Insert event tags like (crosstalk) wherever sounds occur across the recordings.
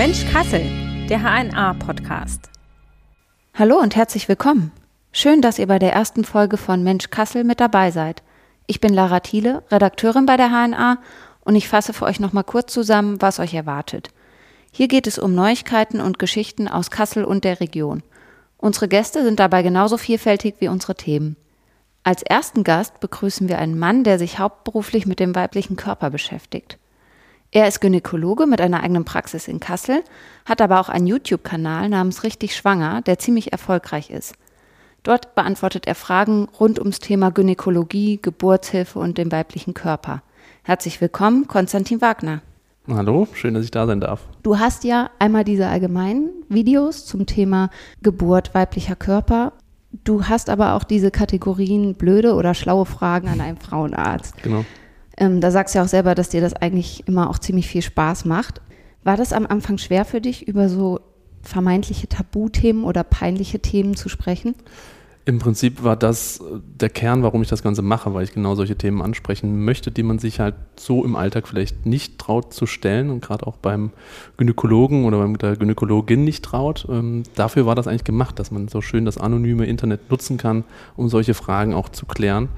Mensch Kassel, der HNA-Podcast. Hallo und herzlich willkommen. Schön, dass ihr bei der ersten Folge von Mensch Kassel mit dabei seid. Ich bin Lara Thiele, Redakteurin bei der HNA und ich fasse für euch nochmal kurz zusammen, was euch erwartet. Hier geht es um Neuigkeiten und Geschichten aus Kassel und der Region. Unsere Gäste sind dabei genauso vielfältig wie unsere Themen. Als ersten Gast begrüßen wir einen Mann, der sich hauptberuflich mit dem weiblichen Körper beschäftigt. Er ist Gynäkologe mit einer eigenen Praxis in Kassel, hat aber auch einen YouTube-Kanal namens Richtig Schwanger, der ziemlich erfolgreich ist. Dort beantwortet er Fragen rund ums Thema Gynäkologie, Geburtshilfe und den weiblichen Körper. Herzlich willkommen, Konstantin Wagner. Hallo, schön, dass ich da sein darf. Du hast ja einmal diese allgemeinen Videos zum Thema Geburt weiblicher Körper. Du hast aber auch diese Kategorien blöde oder schlaue Fragen an einen Frauenarzt. Genau. Ähm, da sagst du ja auch selber, dass dir das eigentlich immer auch ziemlich viel Spaß macht. War das am Anfang schwer für dich, über so vermeintliche Tabuthemen oder peinliche Themen zu sprechen? Im Prinzip war das äh, der Kern, warum ich das Ganze mache, weil ich genau solche Themen ansprechen möchte, die man sich halt so im Alltag vielleicht nicht traut zu stellen und gerade auch beim Gynäkologen oder beim der Gynäkologin nicht traut. Ähm, dafür war das eigentlich gemacht, dass man so schön das anonyme Internet nutzen kann, um solche Fragen auch zu klären.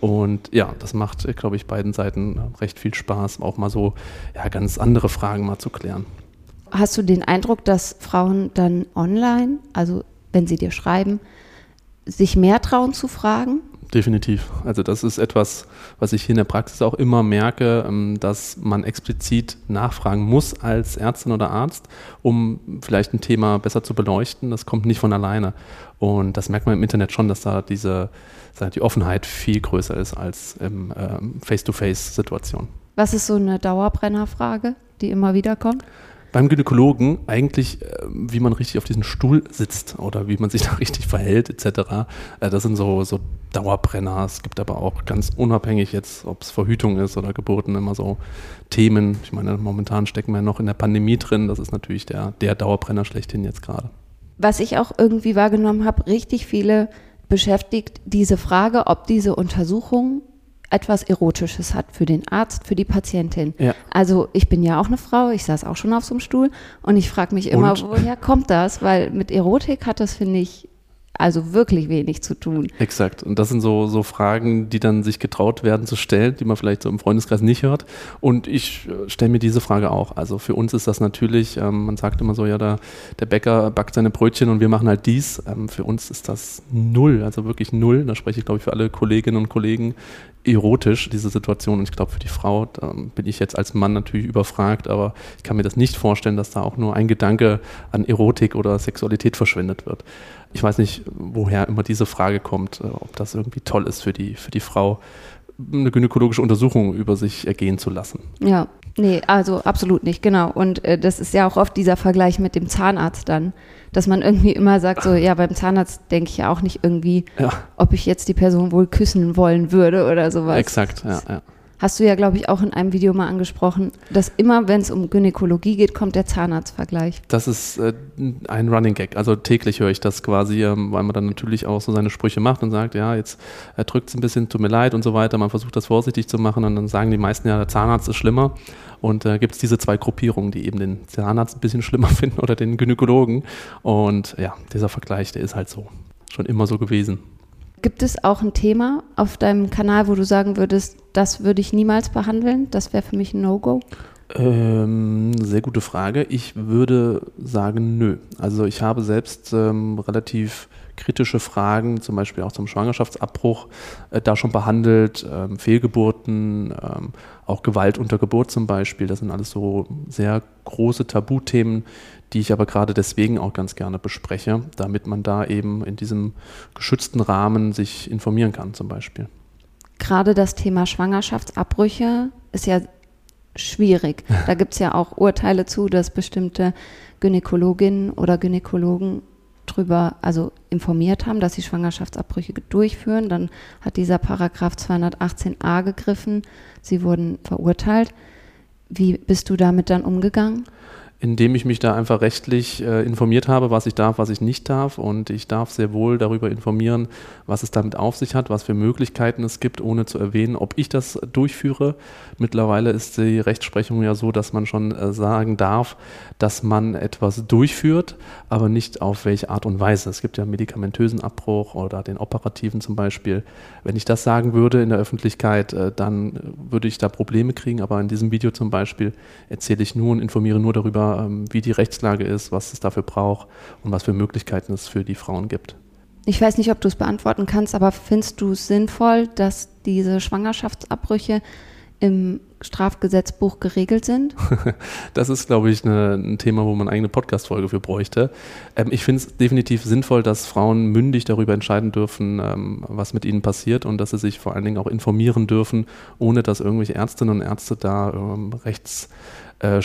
Und ja, das macht, glaube ich, beiden Seiten recht viel Spaß, auch mal so ja, ganz andere Fragen mal zu klären. Hast du den Eindruck, dass Frauen dann online, also wenn sie dir schreiben, sich mehr trauen zu fragen? Definitiv. Also das ist etwas, was ich hier in der Praxis auch immer merke, ähm, dass man explizit nachfragen muss als Ärztin oder Arzt, um vielleicht ein Thema besser zu beleuchten. Das kommt nicht von alleine. Und das merkt man im Internet schon, dass da diese, die Offenheit viel größer ist als im ähm, Face-to-Face-Situation. Was ist so eine Dauerbrennerfrage, die immer wieder kommt? Beim Gynäkologen eigentlich, äh, wie man richtig auf diesem Stuhl sitzt oder wie man sich (laughs) da richtig verhält, etc. Äh, das sind so, so Dauerbrenner. Es gibt aber auch ganz unabhängig jetzt, ob es Verhütung ist oder Geburten, immer so Themen. Ich meine, momentan stecken wir noch in der Pandemie drin. Das ist natürlich der, der Dauerbrenner schlechthin jetzt gerade. Was ich auch irgendwie wahrgenommen habe, richtig viele beschäftigt diese Frage, ob diese Untersuchung etwas Erotisches hat für den Arzt, für die Patientin. Ja. Also ich bin ja auch eine Frau, ich saß auch schon auf so einem Stuhl und ich frage mich immer, und? woher kommt das? Weil mit Erotik hat das, finde ich, also wirklich wenig zu tun. Exakt. Und das sind so, so Fragen, die dann sich getraut werden zu stellen, die man vielleicht so im Freundeskreis nicht hört. Und ich äh, stelle mir diese Frage auch. Also für uns ist das natürlich, ähm, man sagt immer so, ja, der, der Bäcker backt seine Brötchen und wir machen halt dies. Ähm, für uns ist das null, also wirklich null. Da spreche ich, glaube ich, für alle Kolleginnen und Kollegen erotisch, diese Situation. Und ich glaube, für die Frau, bin ich jetzt als Mann natürlich überfragt, aber ich kann mir das nicht vorstellen, dass da auch nur ein Gedanke an Erotik oder Sexualität verschwendet wird. Ich weiß nicht, woher immer diese Frage kommt, äh, ob das irgendwie toll ist für die, für die Frau, eine gynäkologische Untersuchung über sich ergehen zu lassen. Ja, nee, also absolut nicht, genau. Und äh, das ist ja auch oft dieser Vergleich mit dem Zahnarzt dann, dass man irgendwie immer sagt, so, ja, beim Zahnarzt denke ich ja auch nicht irgendwie, ja. ob ich jetzt die Person wohl küssen wollen würde oder sowas. Exakt, ja, ja hast du ja, glaube ich, auch in einem Video mal angesprochen, dass immer, wenn es um Gynäkologie geht, kommt der Zahnarztvergleich. Das ist äh, ein Running Gag. Also täglich höre ich das quasi, ähm, weil man dann natürlich auch so seine Sprüche macht und sagt, ja, jetzt äh, drückt es ein bisschen, tut mir leid und so weiter. Man versucht das vorsichtig zu machen und dann sagen die meisten ja, der Zahnarzt ist schlimmer. Und äh, gibt es diese zwei Gruppierungen, die eben den Zahnarzt ein bisschen schlimmer (laughs) finden oder den Gynäkologen. Und ja, dieser Vergleich, der ist halt so. Schon immer so gewesen. Gibt es auch ein Thema auf deinem Kanal, wo du sagen würdest, das würde ich niemals behandeln? Das wäre für mich ein No-Go? Ähm, sehr gute Frage. Ich würde sagen, nö. Also ich habe selbst ähm, relativ kritische Fragen, zum Beispiel auch zum Schwangerschaftsabbruch, äh, da schon behandelt, ähm, Fehlgeburten, ähm, auch Gewalt unter Geburt zum Beispiel. Das sind alles so sehr große Tabuthemen, die ich aber gerade deswegen auch ganz gerne bespreche, damit man da eben in diesem geschützten Rahmen sich informieren kann zum Beispiel. Gerade das Thema Schwangerschaftsabbrüche ist ja schwierig. Da gibt es ja auch Urteile zu, dass bestimmte Gynäkologinnen oder Gynäkologen drüber, also informiert haben, dass sie Schwangerschaftsabbrüche durchführen. Dann hat dieser Paragraph 218a gegriffen. Sie wurden verurteilt. Wie bist du damit dann umgegangen? Indem ich mich da einfach rechtlich äh, informiert habe, was ich darf, was ich nicht darf. Und ich darf sehr wohl darüber informieren, was es damit auf sich hat, was für Möglichkeiten es gibt, ohne zu erwähnen, ob ich das durchführe. Mittlerweile ist die Rechtsprechung ja so, dass man schon äh, sagen darf, dass man etwas durchführt, aber nicht auf welche Art und Weise. Es gibt ja medikamentösen Abbruch oder den operativen zum Beispiel. Wenn ich das sagen würde in der Öffentlichkeit, äh, dann würde ich da Probleme kriegen. Aber in diesem Video zum Beispiel erzähle ich nur und informiere nur darüber, ähm, wie die Rechtslage ist, was es dafür braucht und was für Möglichkeiten es für die Frauen gibt. Ich weiß nicht, ob du es beantworten kannst, aber findest du es sinnvoll, dass diese Schwangerschaftsabbrüche im Strafgesetzbuch geregelt sind? (laughs) das ist, glaube ich, eine, ein Thema, wo man eine eigene Podcast-Folge für bräuchte. Ähm, ich finde es definitiv sinnvoll, dass Frauen mündig darüber entscheiden dürfen, ähm, was mit ihnen passiert und dass sie sich vor allen Dingen auch informieren dürfen, ohne dass irgendwelche Ärztinnen und Ärzte da ähm, rechts äh,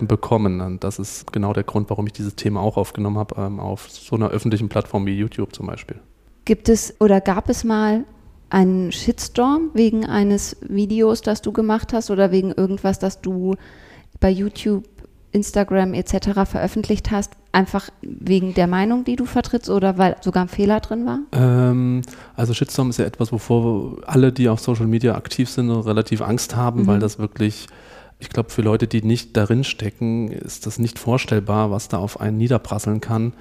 bekommen. Und das ist genau der Grund, warum ich dieses Thema auch aufgenommen habe, ähm, auf so einer öffentlichen Plattform wie YouTube zum Beispiel. Gibt es oder gab es mal einen Shitstorm wegen eines Videos, das du gemacht hast oder wegen irgendwas, das du bei YouTube, Instagram etc. veröffentlicht hast, einfach wegen der Meinung, die du vertrittst oder weil sogar ein Fehler drin war? Ähm, also Shitstorm ist ja etwas, wovor alle, die auf Social Media aktiv sind, relativ Angst haben, mhm. weil das wirklich ich glaube, für Leute, die nicht darin stecken, ist das nicht vorstellbar, was da auf einen niederprasseln kann,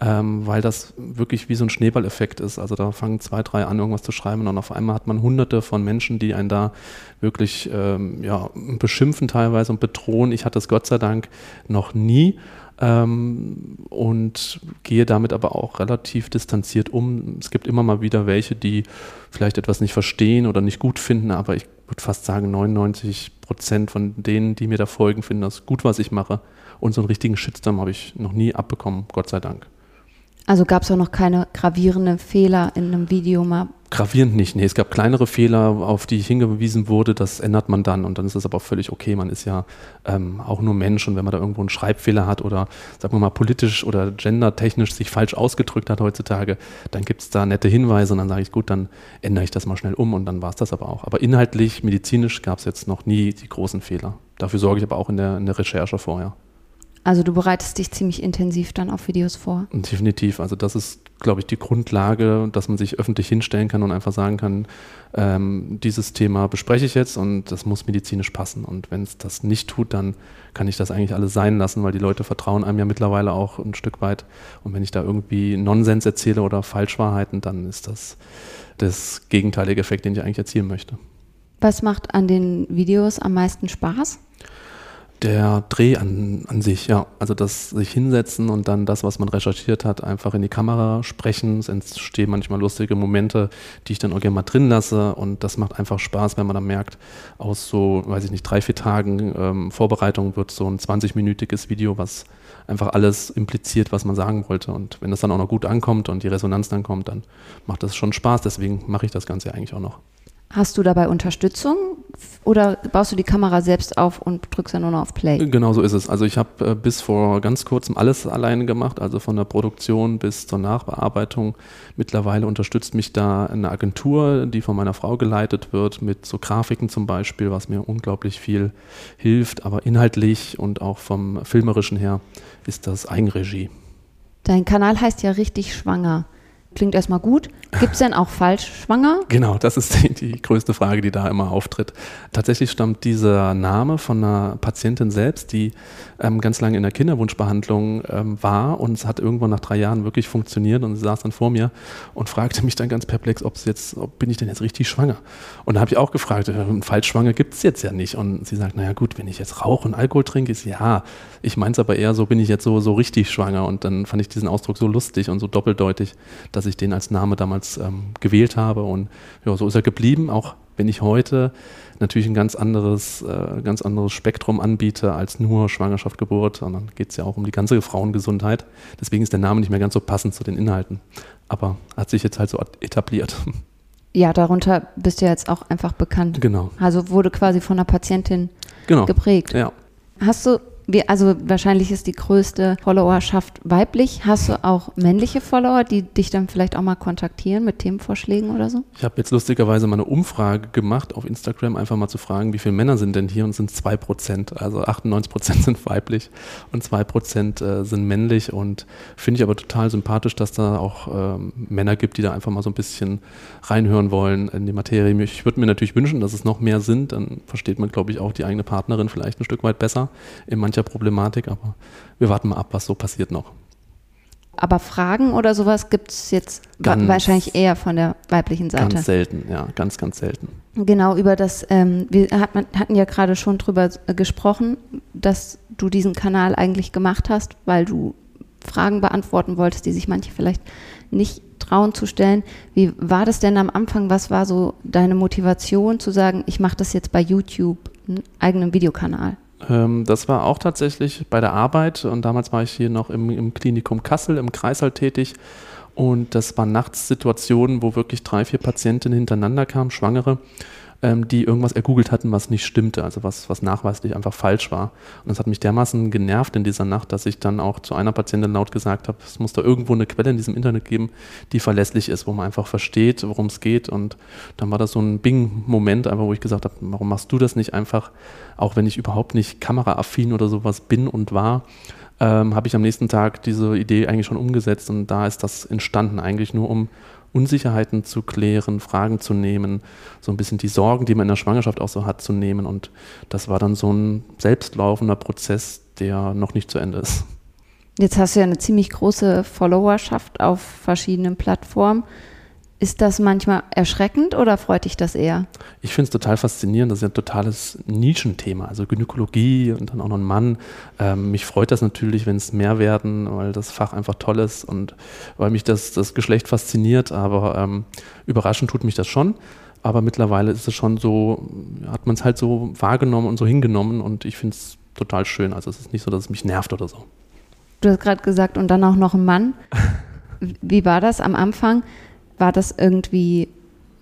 ähm, weil das wirklich wie so ein Schneeballeffekt ist. Also da fangen zwei, drei an, irgendwas zu schreiben und auf einmal hat man hunderte von Menschen, die einen da wirklich ähm, ja, beschimpfen teilweise und bedrohen. Ich hatte es Gott sei Dank noch nie. Ähm, und gehe damit aber auch relativ distanziert um. Es gibt immer mal wieder welche, die vielleicht etwas nicht verstehen oder nicht gut finden, aber ich würde fast sagen, 99 Prozent von denen, die mir da folgen, finden das gut, was ich mache. Und so einen richtigen Shitstorm habe ich noch nie abbekommen, Gott sei Dank. Also gab es auch noch keine gravierenden Fehler in einem Video mal? Gravierend nicht. Nee, es gab kleinere Fehler, auf die ich hingewiesen wurde. Das ändert man dann und dann ist es aber völlig okay. Man ist ja ähm, auch nur Mensch und wenn man da irgendwo einen Schreibfehler hat oder, sagen wir mal, politisch oder gendertechnisch sich falsch ausgedrückt hat heutzutage, dann gibt es da nette Hinweise und dann sage ich, gut, dann ändere ich das mal schnell um und dann war es das aber auch. Aber inhaltlich, medizinisch gab es jetzt noch nie die großen Fehler. Dafür sorge ich aber auch in der, in der Recherche vorher. Also du bereitest dich ziemlich intensiv dann auf Videos vor. Definitiv. Also das ist, glaube ich, die Grundlage, dass man sich öffentlich hinstellen kann und einfach sagen kann, ähm, dieses Thema bespreche ich jetzt und das muss medizinisch passen. Und wenn es das nicht tut, dann kann ich das eigentlich alles sein lassen, weil die Leute vertrauen einem ja mittlerweile auch ein Stück weit. Und wenn ich da irgendwie Nonsens erzähle oder Falschwahrheiten, dann ist das das gegenteilige Effekt, den ich eigentlich erzielen möchte. Was macht an den Videos am meisten Spaß? Der Dreh an, an sich, ja. Also das sich hinsetzen und dann das, was man recherchiert hat, einfach in die Kamera sprechen. Es entstehen manchmal lustige Momente, die ich dann auch gerne mal drin lasse. Und das macht einfach Spaß, wenn man dann merkt, aus so, weiß ich nicht, drei, vier Tagen ähm, Vorbereitung wird so ein 20-minütiges Video, was einfach alles impliziert, was man sagen wollte. Und wenn das dann auch noch gut ankommt und die Resonanz dann kommt, dann macht das schon Spaß. Deswegen mache ich das Ganze eigentlich auch noch. Hast du dabei Unterstützung oder baust du die Kamera selbst auf und drückst dann nur noch auf Play? Genau so ist es. Also ich habe äh, bis vor ganz kurzem alles alleine gemacht, also von der Produktion bis zur Nachbearbeitung. Mittlerweile unterstützt mich da eine Agentur, die von meiner Frau geleitet wird, mit so Grafiken zum Beispiel, was mir unglaublich viel hilft. Aber inhaltlich und auch vom filmerischen her ist das Eigenregie. Dein Kanal heißt ja richtig schwanger. Klingt erstmal gut. Gibt es denn auch falsch schwanger? Genau, das ist die, die, größte Frage, die da immer auftritt. Tatsächlich stammt dieser Name von einer Patientin selbst, die ähm, ganz lange in der Kinderwunschbehandlung ähm, war und es hat irgendwann nach drei Jahren wirklich funktioniert und sie saß dann vor mir und fragte mich dann ganz perplex, ob jetzt, ob bin ich denn jetzt richtig schwanger? Und da habe ich auch gefragt, äh, falsch schwanger gibt es jetzt ja nicht. Und sie sagt, naja gut, wenn ich jetzt rauche und Alkohol trinke, ist ja, ich meine es aber eher so, bin ich jetzt so, so richtig schwanger. Und dann fand ich diesen Ausdruck so lustig und so doppeldeutig, dass ich den als Name damals ähm, gewählt habe. Und ja, so ist er geblieben, auch wenn ich heute natürlich ein ganz anderes, äh, ganz anderes Spektrum anbiete als nur Schwangerschaft, Geburt, sondern geht es ja auch um die ganze Frauengesundheit. Deswegen ist der Name nicht mehr ganz so passend zu den Inhalten. Aber hat sich jetzt halt so etabliert. Ja, darunter bist du jetzt auch einfach bekannt. Genau. Also wurde quasi von einer Patientin genau. geprägt. Ja. Hast du Wie, also wahrscheinlich ist die größte Followerschaft weiblich. Hast du auch männliche Follower, die dich dann vielleicht auch mal kontaktieren mit Themenvorschlägen oder so? Ich habe jetzt lustigerweise mal eine Umfrage gemacht auf Instagram, einfach mal zu fragen, wie viele Männer sind denn hier und sind zwei Prozent. Also 98 Prozent sind weiblich und zwei Prozent äh, sind männlich und finde ich aber total sympathisch, dass da auch ähm, Männer gibt, die da einfach mal so ein bisschen reinhören wollen in die Materie. Ich würde mir natürlich wünschen, dass es noch mehr sind, dann versteht man, glaube ich, auch die eigene Partnerin vielleicht ein Stück weit besser in mancher Problematik, aber wir warten mal ab, was so passiert noch. Aber Fragen oder sowas gibt es jetzt ganz, wahrscheinlich eher von der weiblichen Seite. Ganz selten, ja, ganz, ganz selten. Genau, über das, ähm, wir hat, hatten ja gerade schon drüber gesprochen, dass du diesen Kanal eigentlich gemacht hast, weil du Fragen beantworten wolltest, die sich manche vielleicht nicht trauen zu stellen. Wie war das denn am Anfang? Was war so deine Motivation zu sagen, ich mache das jetzt bei YouTube, einen eigenen Videokanal? Ähm, das war auch tatsächlich bei der Arbeit. Und damals war ich hier noch im, im Klinikum Kassel im Kreißsaal tätig. Und das waren nachts Situationen, wo wirklich drei, vier Patientinnen hintereinander kamen, Schwangere ähm, die irgendwas ergoogelt hatten, was nicht stimmte, also was, was nachweislich einfach falsch war. Und das hat mich dermaßen genervt in dieser Nacht, dass ich dann auch zu einer Patientin laut gesagt habe, es muss da irgendwo eine Quelle in diesem Internet geben, die verlässlich ist, wo man einfach versteht, worum es geht. Und dann war das so ein Bing-Moment, einfach, wo ich gesagt habe, warum machst du das nicht einfach, auch wenn ich überhaupt nicht kameraaffin oder sowas bin und war, ähm, habe ich am nächsten Tag diese Idee eigentlich schon umgesetzt und da ist das entstanden, eigentlich nur um Unsicherheiten zu klären, Fragen zu nehmen, so ein bisschen die Sorgen, die man in der Schwangerschaft auch so hat, zu nehmen. Und das war dann so ein selbstlaufender Prozess, der noch nicht zu Ende ist. Jetzt hast du ja eine ziemlich große Followerschaft auf verschiedenen Plattformen. Ist das manchmal erschreckend oder freut dich das eher? Ich finde es total faszinierend. Das ist ja ein totales Nischenthema. Also Gynäkologie und dann auch noch ein Mann. Ähm, mich freut das natürlich, wenn es mehr werden, weil das Fach einfach toll ist und weil mich das, das Geschlecht fasziniert. Aber ähm, überraschend tut mich das schon. Aber mittlerweile ist es schon so, hat man es halt so wahrgenommen und so hingenommen und ich finde es total schön. Also es ist nicht so, dass es mich nervt oder so. Du hast gerade gesagt, und dann auch noch ein Mann. (laughs) Wie war das am Anfang? War das irgendwie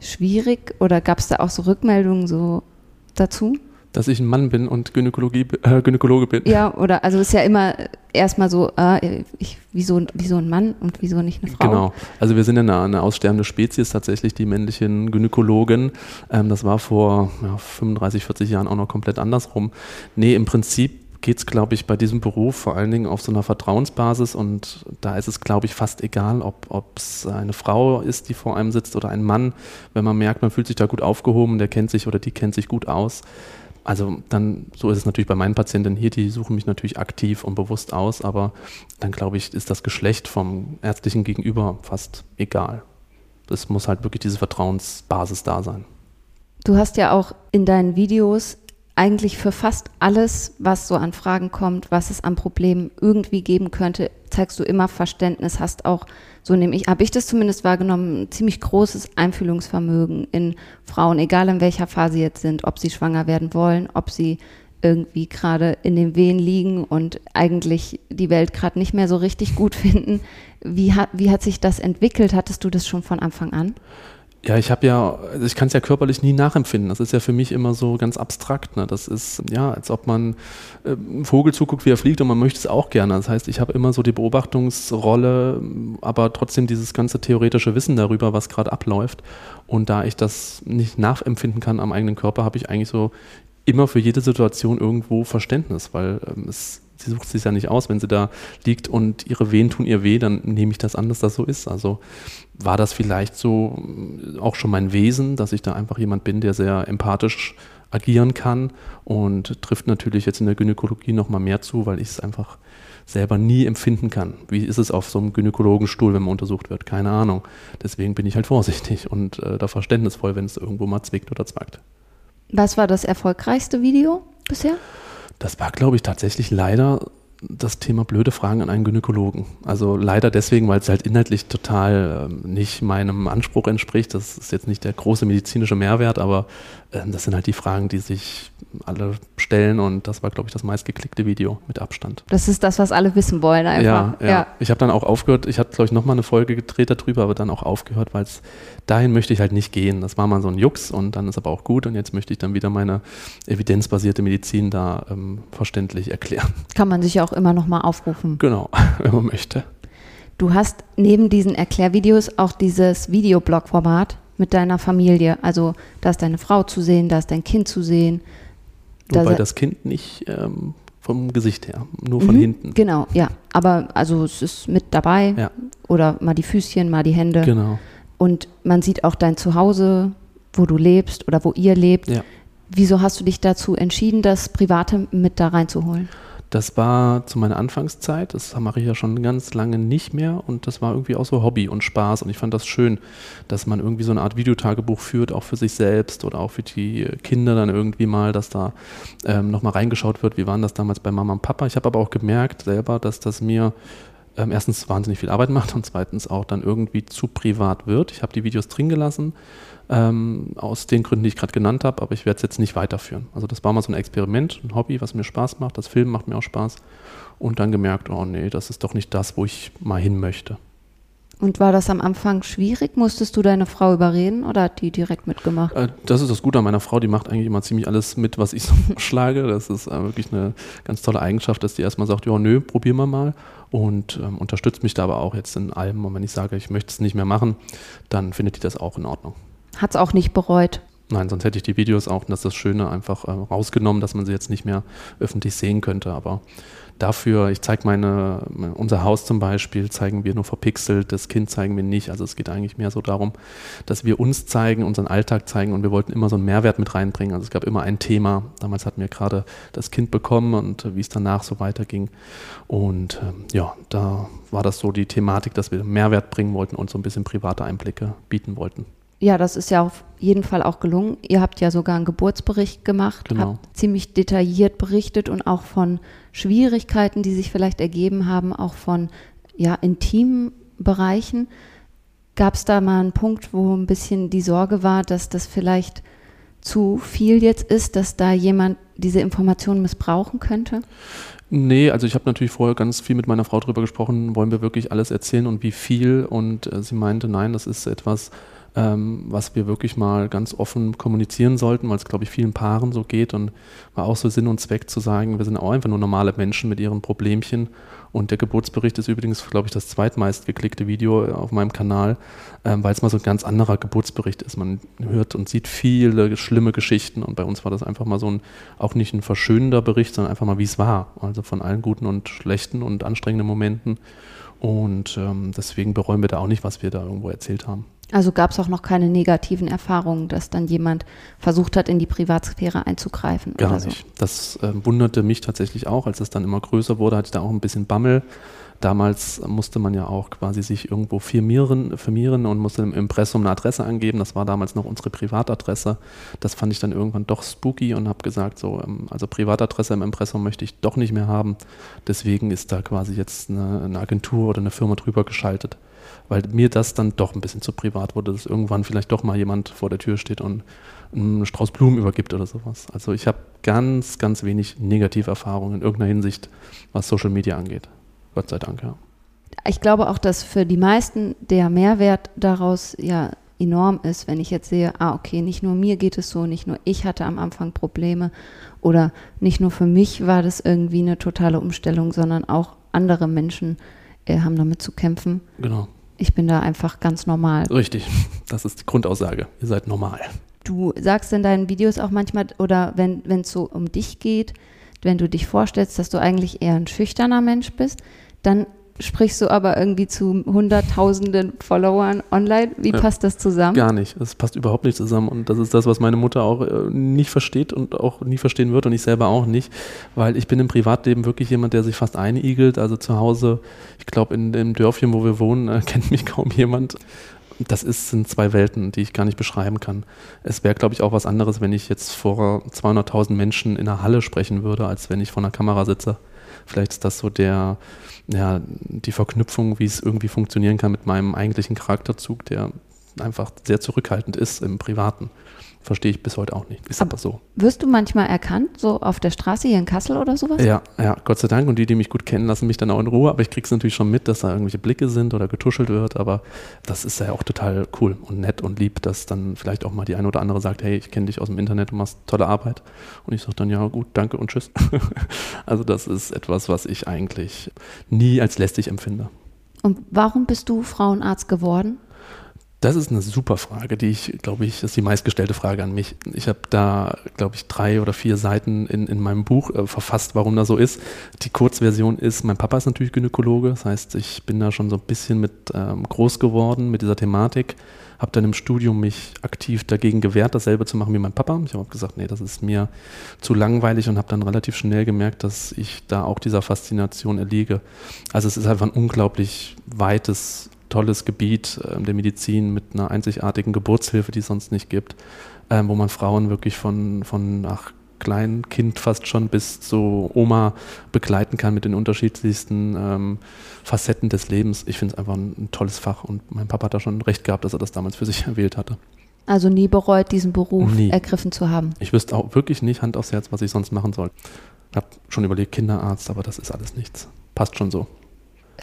schwierig oder gab es da auch so Rückmeldungen so dazu? Dass ich ein Mann bin und Gynäkologie, äh, Gynäkologe bin. Ja, oder also es ist ja immer erstmal so, äh, ich, wieso, wieso ein Mann und wieso nicht eine Frau? Genau, also wir sind ja eine, eine aussterbende Spezies, tatsächlich die männlichen Gynäkologen. Ähm, das war vor ja, 35, 40 Jahren auch noch komplett andersrum. Nee, im Prinzip geht es, glaube ich, bei diesem Beruf vor allen Dingen auf so einer Vertrauensbasis und da ist es, glaube ich, fast egal, ob es eine Frau ist, die vor einem sitzt oder ein Mann. Wenn man merkt, man fühlt sich da gut aufgehoben, der kennt sich oder die kennt sich gut aus. Also dann, so ist es natürlich bei meinen Patienten hier, die suchen mich natürlich aktiv und bewusst aus, aber dann glaube ich, ist das Geschlecht vom ärztlichen Gegenüber fast egal. Es muss halt wirklich diese Vertrauensbasis da sein. Du hast ja auch in deinen Videos eigentlich für fast alles, was so an Fragen kommt, was es an Problemen irgendwie geben könnte, zeigst du immer Verständnis, hast auch, so nehme ich, habe ich das zumindest wahrgenommen, ein ziemlich großes Einfühlungsvermögen in Frauen, egal in welcher Phase jetzt sind, ob sie schwanger werden wollen, ob sie irgendwie gerade in den Wehen liegen und eigentlich die Welt gerade nicht mehr so richtig gut finden. Wie hat, wie hat sich das entwickelt? Hattest du das schon von Anfang an? Ja, ich habe ja, ich kann es ja körperlich nie nachempfinden. Das ist ja für mich immer so ganz abstrakt. Ne? Das ist ja, als ob man äh, einem Vogel zuguckt, wie er fliegt und man möchte es auch gerne. Das heißt, ich habe immer so die Beobachtungsrolle, aber trotzdem dieses ganze theoretische Wissen darüber, was gerade abläuft. Und da ich das nicht nachempfinden kann am eigenen Körper, habe ich eigentlich so immer für jede Situation irgendwo Verständnis, weil ähm, es sie sucht sich ja nicht aus, wenn sie da liegt und ihre Wehen tun ihr weh, dann nehme ich das an, dass das so ist. Also war das vielleicht so äh, auch schon mein Wesen, dass ich da einfach jemand bin, der sehr empathisch agieren kann und trifft natürlich jetzt in der Gynäkologie nochmal mehr zu, weil ich es einfach selber nie empfinden kann. Wie ist es auf so einem Gynäkologenstuhl, wenn man untersucht wird? Keine Ahnung. Deswegen bin ich halt vorsichtig und äh, da verständnisvoll, wenn es irgendwo mal zwickt oder zwackt. Was war das erfolgreichste Video bisher? Das war, glaube ich, tatsächlich leider das Thema blöde Fragen an einen Gynäkologen. Also leider deswegen, weil es halt inhaltlich total ähm, nicht meinem Anspruch entspricht. Das ist jetzt nicht der große medizinische Mehrwert, aber das sind halt die Fragen, die sich alle stellen und das war, glaube ich, das meistgeklickte Video mit Abstand. Das ist das, was alle wissen wollen einfach. Ja, ja. ja. Ich habe dann auch aufgehört, ich hatte, glaube ich, nochmal eine Folge gedreht darüber, aber dann auch aufgehört, weil es dahin möchte ich halt nicht gehen. Das war mal so ein Jux und dann ist aber auch gut und jetzt möchte ich dann wieder meine evidenzbasierte Medizin da ähm, verständlich erklären. Kann man sich ja auch immer nochmal aufrufen. Genau, (laughs) wenn man möchte. Du hast neben diesen Erklärvideos auch dieses Videoblog-Format mit deiner Familie. Also da ist deine Frau zu sehen, da ist dein Kind zu sehen. Wobei das Kind nicht ähm, vom Gesicht her, nur von mhm, hinten. Genau, ja. Aber also es ist mit dabei. Ja. Oder mal die Füßchen, mal die Hände. Genau. Und man sieht auch dein Zuhause, wo du lebst oder wo ihr lebt. Ja. Wieso hast du dich dazu entschieden, das Private mit da reinzuholen? Das war zu meiner Anfangszeit, das mache ich ja schon ganz lange nicht mehr und das war irgendwie auch so Hobby und Spaß und ich fand das schön, dass man irgendwie so eine Art Videotagebuch führt, auch für sich selbst oder auch für die Kinder dann irgendwie mal, dass da ähm, nochmal reingeschaut wird, wie waren das damals bei Mama und Papa. Ich habe aber auch gemerkt selber, dass das mir ähm, erstens wahnsinnig viel Arbeit macht und zweitens auch dann irgendwie zu privat wird. Ich habe die Videos drin gelassen, ähm, aus den Gründen, die ich gerade genannt habe, aber ich werde es jetzt nicht weiterführen. Also das war mal so ein Experiment, ein Hobby, was mir Spaß macht. Das Film macht mir auch Spaß. Und dann gemerkt, oh nee, das ist doch nicht das, wo ich mal hin möchte. Und war das am Anfang schwierig? Musstest du deine Frau überreden oder hat die direkt mitgemacht? Äh, das ist das Gute an meiner Frau, die macht eigentlich immer ziemlich alles mit, was ich (laughs) so schlage. Das ist äh, wirklich eine ganz tolle Eigenschaft, dass die erstmal sagt, ja, nö, probieren wir mal und ähm, unterstützt mich da aber auch jetzt in allem. Und wenn ich sage, ich möchte es nicht mehr machen, dann findet die das auch in Ordnung. Hat es auch nicht bereut. Nein, sonst hätte ich die Videos auch, und das ist das Schöne, einfach äh, rausgenommen, dass man sie jetzt nicht mehr öffentlich sehen könnte. Aber dafür, ich zeige meine, unser Haus zum Beispiel, zeigen wir nur verpixelt, das Kind zeigen wir nicht. Also es geht eigentlich mehr so darum, dass wir uns zeigen, unseren Alltag zeigen und wir wollten immer so einen Mehrwert mit reinbringen. Also es gab immer ein Thema. Damals hatten wir gerade das Kind bekommen und äh, wie es danach so weiterging. Und ähm, ja, da war das so die Thematik, dass wir Mehrwert bringen wollten und so ein bisschen private Einblicke bieten wollten ja, das ist ja auf jeden Fall auch gelungen. Ihr habt ja sogar einen Geburtsbericht gemacht, genau. habt ziemlich detailliert berichtet und auch von Schwierigkeiten, die sich vielleicht ergeben haben, auch von ja, intimen Bereichen. Gab es da mal einen Punkt, wo ein bisschen die Sorge war, dass das vielleicht zu viel jetzt ist, dass da jemand diese Informationen missbrauchen könnte? Nee, also ich habe natürlich vorher ganz viel mit meiner Frau darüber gesprochen, wollen wir wirklich alles erzählen und wie viel? Und äh, sie meinte, nein, das ist etwas, ähm, was wir wirklich mal ganz offen kommunizieren sollten, weil es, glaube ich, vielen Paaren so geht und war auch so Sinn und Zweck zu sagen, wir sind auch einfach nur normale Menschen mit ihren Problemchen. Und der Geburtsbericht ist übrigens, glaube ich, das zweitmeist geklickte Video auf meinem Kanal, ähm, weil es mal so ein ganz anderer Geburtsbericht ist. Man hört und sieht viele schlimme Geschichten und bei uns war das einfach mal so ein, auch nicht ein verschönender Bericht, sondern einfach mal, wie es war. Also von allen guten und schlechten und anstrengenden Momenten. Und ähm, deswegen bereuen wir da auch nicht, was wir da irgendwo erzählt haben. Also gab es auch noch keine negativen Erfahrungen, dass dann jemand versucht hat, in die Privatsphäre einzugreifen? Gar oder so. nicht. Das äh, wunderte mich tatsächlich auch. Als es dann immer größer wurde, hatte ich da auch ein bisschen Bammel. Damals musste man ja auch quasi sich irgendwo firmieren, firmieren und musste im Impressum eine Adresse angeben. Das war damals noch unsere Privatadresse. Das fand ich dann irgendwann doch spooky und habe gesagt, so, ähm, also Privatadresse im Impressum möchte ich doch nicht mehr haben. Deswegen ist da quasi jetzt eine, eine Agentur oder eine Firma drüber geschaltet weil mir das dann doch ein bisschen zu privat wurde, dass irgendwann vielleicht doch mal jemand vor der Tür steht und einen Strauß Blumen übergibt oder sowas. Also ich habe ganz, ganz wenig negative Erfahrungen in irgendeiner Hinsicht, was Social Media angeht. Gott sei Dank, ja. Ich glaube auch, dass für die meisten der Mehrwert daraus ja enorm ist, wenn ich jetzt sehe, ah, okay, nicht nur mir geht es so, nicht nur ich hatte am Anfang Probleme oder nicht nur für mich war das irgendwie eine totale Umstellung, sondern auch andere Menschen äh, haben damit zu kämpfen. Genau. Ich bin da einfach ganz normal. Richtig, das ist die Grundaussage. Ihr seid normal. Du sagst in deinen Videos auch manchmal, oder wenn es so um dich geht, wenn du dich vorstellst, dass du eigentlich eher ein schüchterner Mensch bist, dann sprichst du aber irgendwie zu hunderttausenden Followern online. Wie ja, passt das zusammen? Gar nicht. Das passt überhaupt nicht zusammen. Und das ist das, was meine Mutter auch äh, nicht versteht und auch nie verstehen wird und ich selber auch nicht. Weil ich bin im Privatleben wirklich jemand, der sich fast einigelt. Also zu Hause, ich glaube, in dem Dörfchen, wo wir wohnen, (laughs) äh, kennt mich kaum jemand. Das ist, sind zwei Welten, die ich gar nicht beschreiben kann. Es wäre, glaube ich, auch was anderes, wenn ich jetzt vor 200.000 Menschen in einer Halle sprechen würde, als wenn ich vor einer Kamera sitze. Vielleicht ist das so der, ja, die Verknüpfung, wie es irgendwie funktionieren kann mit meinem eigentlichen Charakterzug, der einfach sehr zurückhaltend ist im Privaten. Verstehe ich bis heute auch nicht. Ist aber, aber, so. Wirst du manchmal erkannt, so auf der Straße hier in Kassel oder sowas? Ja, ja, Gott sei Dank. Und die, die mich gut kennen, lassen mich dann auch in Ruhe. Aber ich kriege es natürlich schon mit, dass da irgendwelche Blicke sind oder getuschelt wird. Aber das ist ja auch total cool und nett und lieb, dass dann vielleicht auch mal die eine oder andere sagt, hey, ich kenne dich aus dem Internet, du machst tolle Arbeit. Und ich sage dann, ja gut, danke und tschüss. (laughs) also das ist etwas, was ich eigentlich nie als lästig empfinde. Und warum bist du Frauenarzt geworden? Das ist eine super Frage, die ich, glaube ich, ist die meistgestellte Frage an mich. Ich habe da, glaube ich, drei oder vier Seiten in, in meinem Buch äh, verfasst, warum das so ist. Die Kurzversion ist, mein Papa ist natürlich Gynäkologe, das heißt, ich bin da schon so ein bisschen mit ähm, groß geworden mit dieser Thematik, habe dann im Studium mich aktiv dagegen gewehrt, dasselbe zu machen wie mein Papa. Ich habe gesagt, nee, das ist mir zu langweilig und habe dann relativ schnell gemerkt, dass ich da auch dieser Faszination erliege. Also es ist einfach ein unglaublich weites tolles Gebiet äh, der Medizin mit einer einzigartigen Geburtshilfe, die es sonst nicht gibt, äh, wo man Frauen wirklich von, von ach, Kleinkind fast schon bis zu Oma begleiten kann mit den unterschiedlichsten ähm, Facetten des Lebens. Ich finde es einfach ein, ein, tolles Fach und mein Papa hat da schon recht gehabt, dass er das damals für sich (laughs) erwählt hatte. Also nie bereut, diesen Beruf nie. ergriffen zu haben. Ich wüsste auch wirklich nicht Hand aufs Herz, was ich sonst machen soll. Ich habe schon überlegt, Kinderarzt, aber das ist alles nichts. Passt schon so.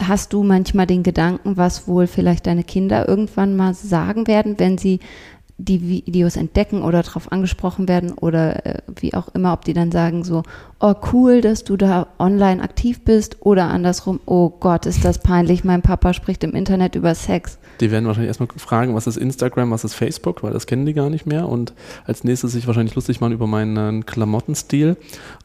Hast du manchmal den Gedanken, was wohl vielleicht deine Kinder irgendwann mal sagen werden, wenn sie die Videos entdecken oder darauf angesprochen werden oder äh, wie auch immer, ob die dann sagen so, oh cool, dass du da online aktiv bist oder andersrum, oh Gott, ist das peinlich, mein Papa spricht im Internet über Sex. Die werden wahrscheinlich erstmal fragen, was ist Instagram, was ist Facebook, weil das kennen die gar nicht mehr und als nächstes sich wahrscheinlich lustig machen über meinen Klamottenstil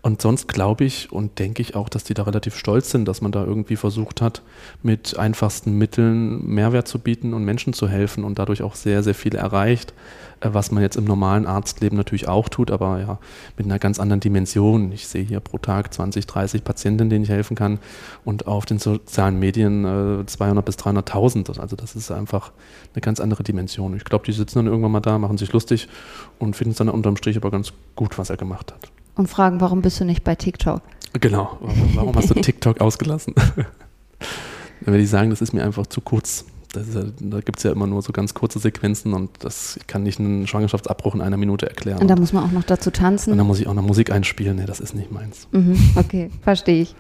und sonst glaube ich und denke ich auch, dass die da relativ stolz sind, dass man da irgendwie versucht hat, mit einfachsten Mitteln Mehrwert zu bieten und Menschen zu helfen und dadurch auch sehr, sehr viel erreicht. Äh, was man jetzt im normalen Arztleben natürlich auch tut, aber ja, mit einer ganz anderen Dimension. Ich sehe hier pro Tag 20, 30 Patienten, denen ich helfen kann und auf den sozialen Medien 200 äh, bis 300.000. Also das ist einfach eine ganz andere Dimension. Ich glaube, die sitzen dann irgendwann mal da, machen sich lustig und finden es dann unterm Strich aber ganz gut, was er gemacht hat. Und fragen, warum bist du nicht bei TikTok? Genau, warum hast du (laughs) TikTok ausgelassen? (laughs) Dann werde ich sagen, das ist mir einfach zu kurz ja, da gibt es ja immer nur so ganz kurze Sequenzen und das ich kann nicht einen Schwangerschaftsabbruch in einer Minute erklären. Und da muss man auch noch dazu tanzen. Und da muss ich auch noch Musik einspielen. Nee, das ist nicht meins. Mhm, okay, verstehe ich.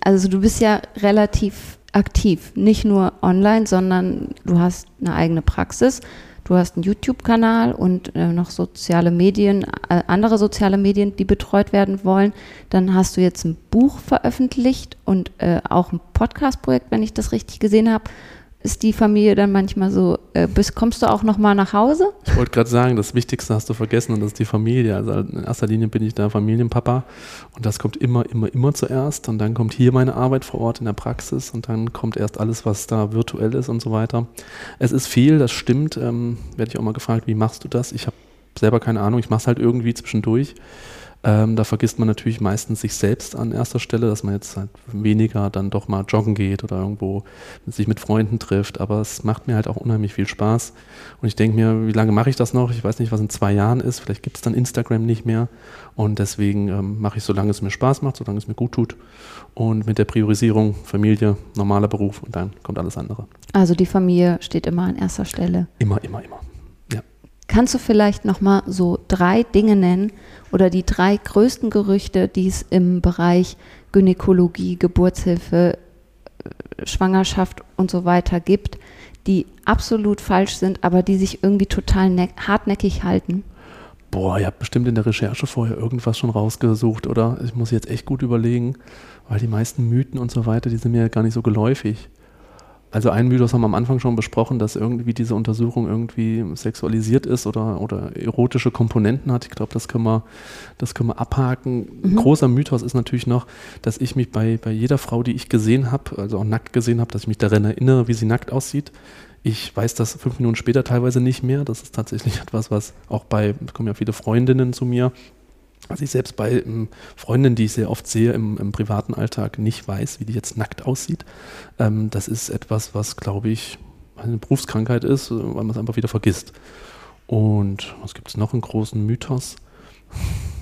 Also du bist ja relativ aktiv, nicht nur online, sondern du hast eine eigene Praxis. Du hast einen YouTube-Kanal und äh, noch soziale Medien, äh, andere soziale Medien, die betreut werden wollen. Dann hast du jetzt ein Buch veröffentlicht und äh, auch ein Podcast-Projekt, wenn ich das richtig gesehen habe ist die Familie dann manchmal so, äh, bist, kommst du auch noch mal nach Hause? Ich wollte gerade sagen, das Wichtigste hast du vergessen und das ist die Familie. Also in erster Linie bin ich der Familienpapa und das kommt immer, immer, immer zuerst und dann kommt hier meine Arbeit vor Ort in der Praxis und dann kommt erst alles, was da virtuell ist und so weiter. Es ist viel, das stimmt. Ähm, Werde ich auch mal gefragt, wie machst du das? Ich habe selber keine Ahnung, ich mache es halt irgendwie zwischendurch. Ähm, da vergisst man natürlich meistens sich selbst an erster Stelle, dass man jetzt halt weniger dann doch mal joggen geht oder irgendwo sich mit Freunden trifft. Aber es macht mir halt auch unheimlich viel Spaß. Und ich denke mir, wie lange mache ich das noch? Ich weiß nicht, was in zwei Jahren ist. Vielleicht gibt es dann Instagram nicht mehr. Und deswegen ähm, mache ich, solange es mir Spaß macht, solange es mir gut tut. Und mit der Priorisierung Familie, normaler Beruf und dann kommt alles andere. Also die Familie steht immer an erster Stelle. Immer, immer, immer. Ja. Kannst du vielleicht noch mal so drei Dinge nennen, oder die drei größten Gerüchte, die es im Bereich Gynäkologie, Geburtshilfe, äh, Schwangerschaft und so weiter gibt, die absolut falsch sind, aber die sich irgendwie total hartnäckig halten? Boah, ihr habt bestimmt in der Recherche vorher irgendwas schon rausgesucht, oder? Ich muss jetzt echt gut überlegen, weil die meisten Mythen und so weiter, die sind mir gar nicht so geläufig. Also ein Mythos haben wir am Anfang schon besprochen, dass irgendwie diese Untersuchung irgendwie sexualisiert ist oder, oder erotische Komponenten hat. Ich glaube, das können wir, das können wir abhaken. Mhm. Ein großer Mythos ist natürlich noch, dass ich mich bei, bei jeder Frau, die ich gesehen habe, also auch nackt gesehen habe, dass ich mich daran erinnere, wie sie nackt aussieht. Ich weiß das fünf Minuten später teilweise nicht mehr. Das ist tatsächlich (laughs) etwas, was auch bei, es kommen ja viele Freundinnen zu mir, was ich selbst bei ähm, Freundinnen, die ich sehr oft sehe im, im, privaten Alltag, nicht weiß, wie die jetzt nackt aussieht. Ähm, das ist etwas, was, glaube ich, eine Berufskrankheit ist, weil man es einfach wieder vergisst. Und was gibt es noch einen großen Mythos?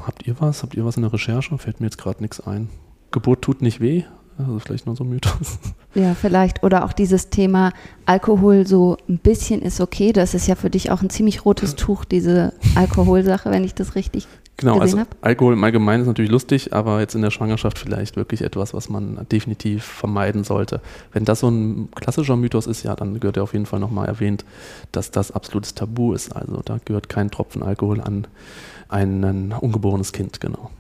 Habt ihr was? Habt ihr was in der Recherche? Fällt mir jetzt gerade nichts ein. Geburt tut nicht weh. Also vielleicht nur so ein Mythos. (laughs) Ja, vielleicht. Oder auch dieses Thema Alkohol so ein bisschen ist okay. Das ist ja für dich auch ein ziemlich rotes Tuch, diese Alkoholsache, wenn ich das richtig Genau, also hab. Alkohol im Allgemeinen ist natürlich lustig, aber jetzt in der Schwangerschaft vielleicht wirklich etwas, was man definitiv vermeiden sollte. Wenn das so ein klassischer Mythos ist, ja, dann gehört ja auf jeden Fall nochmal erwähnt, dass das absolutes Tabu ist. Also da gehört kein Tropfen Alkohol an ein ungeborenes Kind, genau.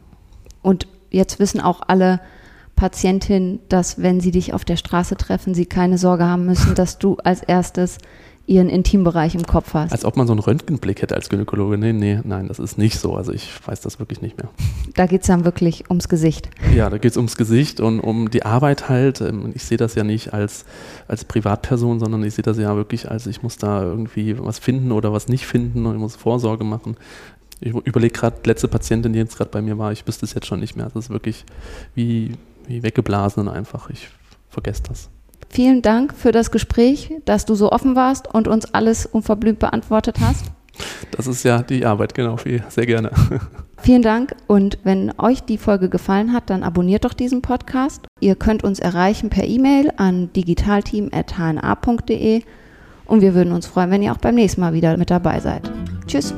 Und jetzt wissen auch alle Patientinnen, dass wenn sie dich auf der Straße treffen, sie keine Sorge haben müssen, dass du als erstes ihren Intimbereich im Kopf hast. Als ob man so einen Röntgenblick hätte als Gynäkologe. Nee, nee, nein, das ist nicht so. Also ich weiß das wirklich nicht mehr. Da geht es dann wirklich ums Gesicht. Ja, da geht es ums Gesicht und um die Arbeit halt. Ähm, ich sehe das ja nicht als, als Privatperson, sondern ich sehe das ja wirklich als, ich muss da irgendwie was finden oder was nicht finden und ich muss Vorsorge machen. Ich überlege gerade, letzte Patientin, die jetzt gerade bei mir war, ich wüsste es jetzt schon nicht mehr. Das ist wirklich wie, wie weggeblasen und einfach. Ich vergesse das. Vielen Dank für das Gespräch, dass du so offen warst und uns alles unverblümt beantwortet hast. Das ist ja die Arbeit, genau, sehr gerne. (laughs) Vielen Dank und wenn euch die Folge gefallen hat, dann abonniert doch diesen Podcast. Ihr könnt uns erreichen per E-Mail an digitalteam.hna.de und wir würden uns freuen, wenn ihr auch beim nächsten Mal wieder mit dabei seid. Tschüss.